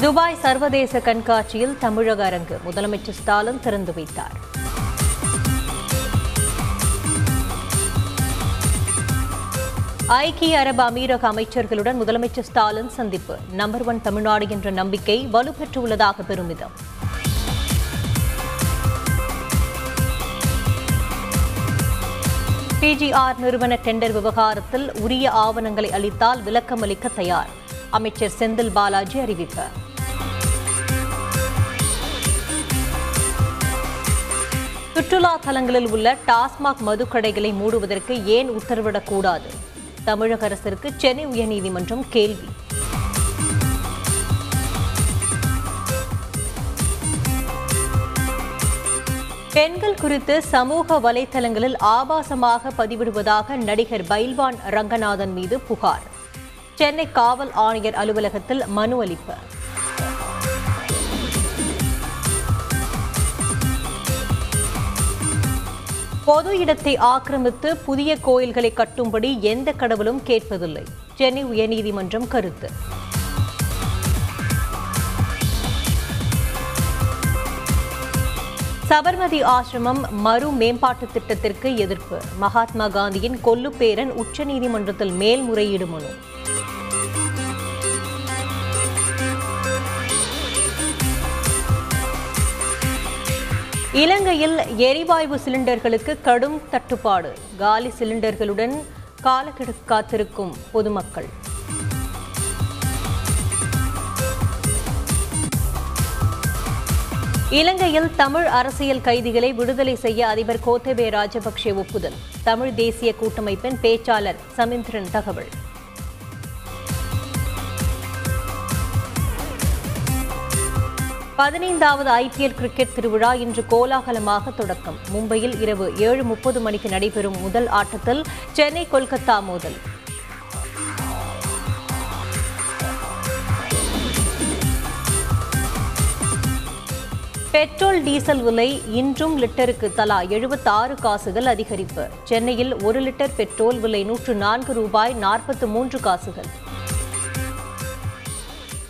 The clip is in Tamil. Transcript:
துபாய் சர்வதேச கண்காட்சியில் தமிழக அரங்கு. முதலமைச்சர் ஸ்டாலின் திறந்து வைத்தார். ஐக்கிய அரபு அமீரக அமைச்சர்களுடன் முதலமைச்சர் ஸ்டாலின் சந்திப்பு. நம்பர் ஒன் தமிழ்நாடு என்ற நம்பிக்கை வலுப்பெற்றுள்ளதாக பெருமிதம். பிஜிஆர் நிறுவன டெண்டர் விவகாரத்தில் உரிய ஆவணங்களை அளித்தால் விளக்கமளிக்க தயார். அமைச்சர் செந்தில் பாலாஜி அறிவிப்பு. சுற்றுலா தலங்களில் உள்ள டாஸ்மாக் மதுக்கடைகளை மூடுவதற்கு ஏன் உத்தரவிடக்கூடாது? தமிழக அரசிற்கு சென்னை உயர்நீதிமன்றம் கேள்வி. பெண்கள் குறித்து சமூக வலைதளங்களில் ஆபாசமாக பதிவிடுவதாக நடிகர் பைல்வான் ரங்கநாதன் மீது புகார். சென்னை காவல் ஆணையர் அலுவலகத்தில் மனு அளிப்பு. பொது இடத்தை ஆக்கிரமித்து புதிய கோயில்களை கட்டும்படி எந்த கடவுளும் கேட்பதில்லை. சென்னை உயர்நீதிமன்றம் கருத்து. சபர்மதி ஆசிரமம் மறு மேம்பாட்டு திட்டத்திற்கு எதிர்ப்பு. மகாத்மா காந்தியின் கொல்லுப்பேரன் உச்சநீதிமன்றத்தில் மேல்முறையீடு மனு. இலங்கையில் எரிவாயு சிலிண்டர்களுக்கு கடும் தட்டுப்பாடு. காலி சிலிண்டர்களுடன் காலக்கெடு காத்திருக்கும் பொதுமக்கள். இலங்கையில் தமிழ் அரசியல் கைதிகளை விடுதலை செய்ய அதிபர் கோத்தபே ராஜபக்சே ஒப்புதல். தமிழ் தேசிய கூட்டமைப்பின் பேச்சாளர் சமிந்திரன் தகவல். பதினைந்தாவது ஐபிஎல் கிரிக்கெட் திருவிழா இன்று கோலாகலமாக தொடக்கம். மும்பையில் இரவு ஏழு முப்பது மணிக்கு நடைபெறும் முதல் ஆட்டத்தில் சென்னை கொல்கத்தா மோதல். பெட்ரோல் டீசல் விலை இன்றும் லிட்டருக்கு தலா எழுபத்தாறு காசுகள் அதிகரிப்பு. சென்னையில் ஒரு லிட்டர் பெட்ரோல் விலை நூற்று நான்கு ரூபாய் நாற்பத்து மூன்று காசுகள்.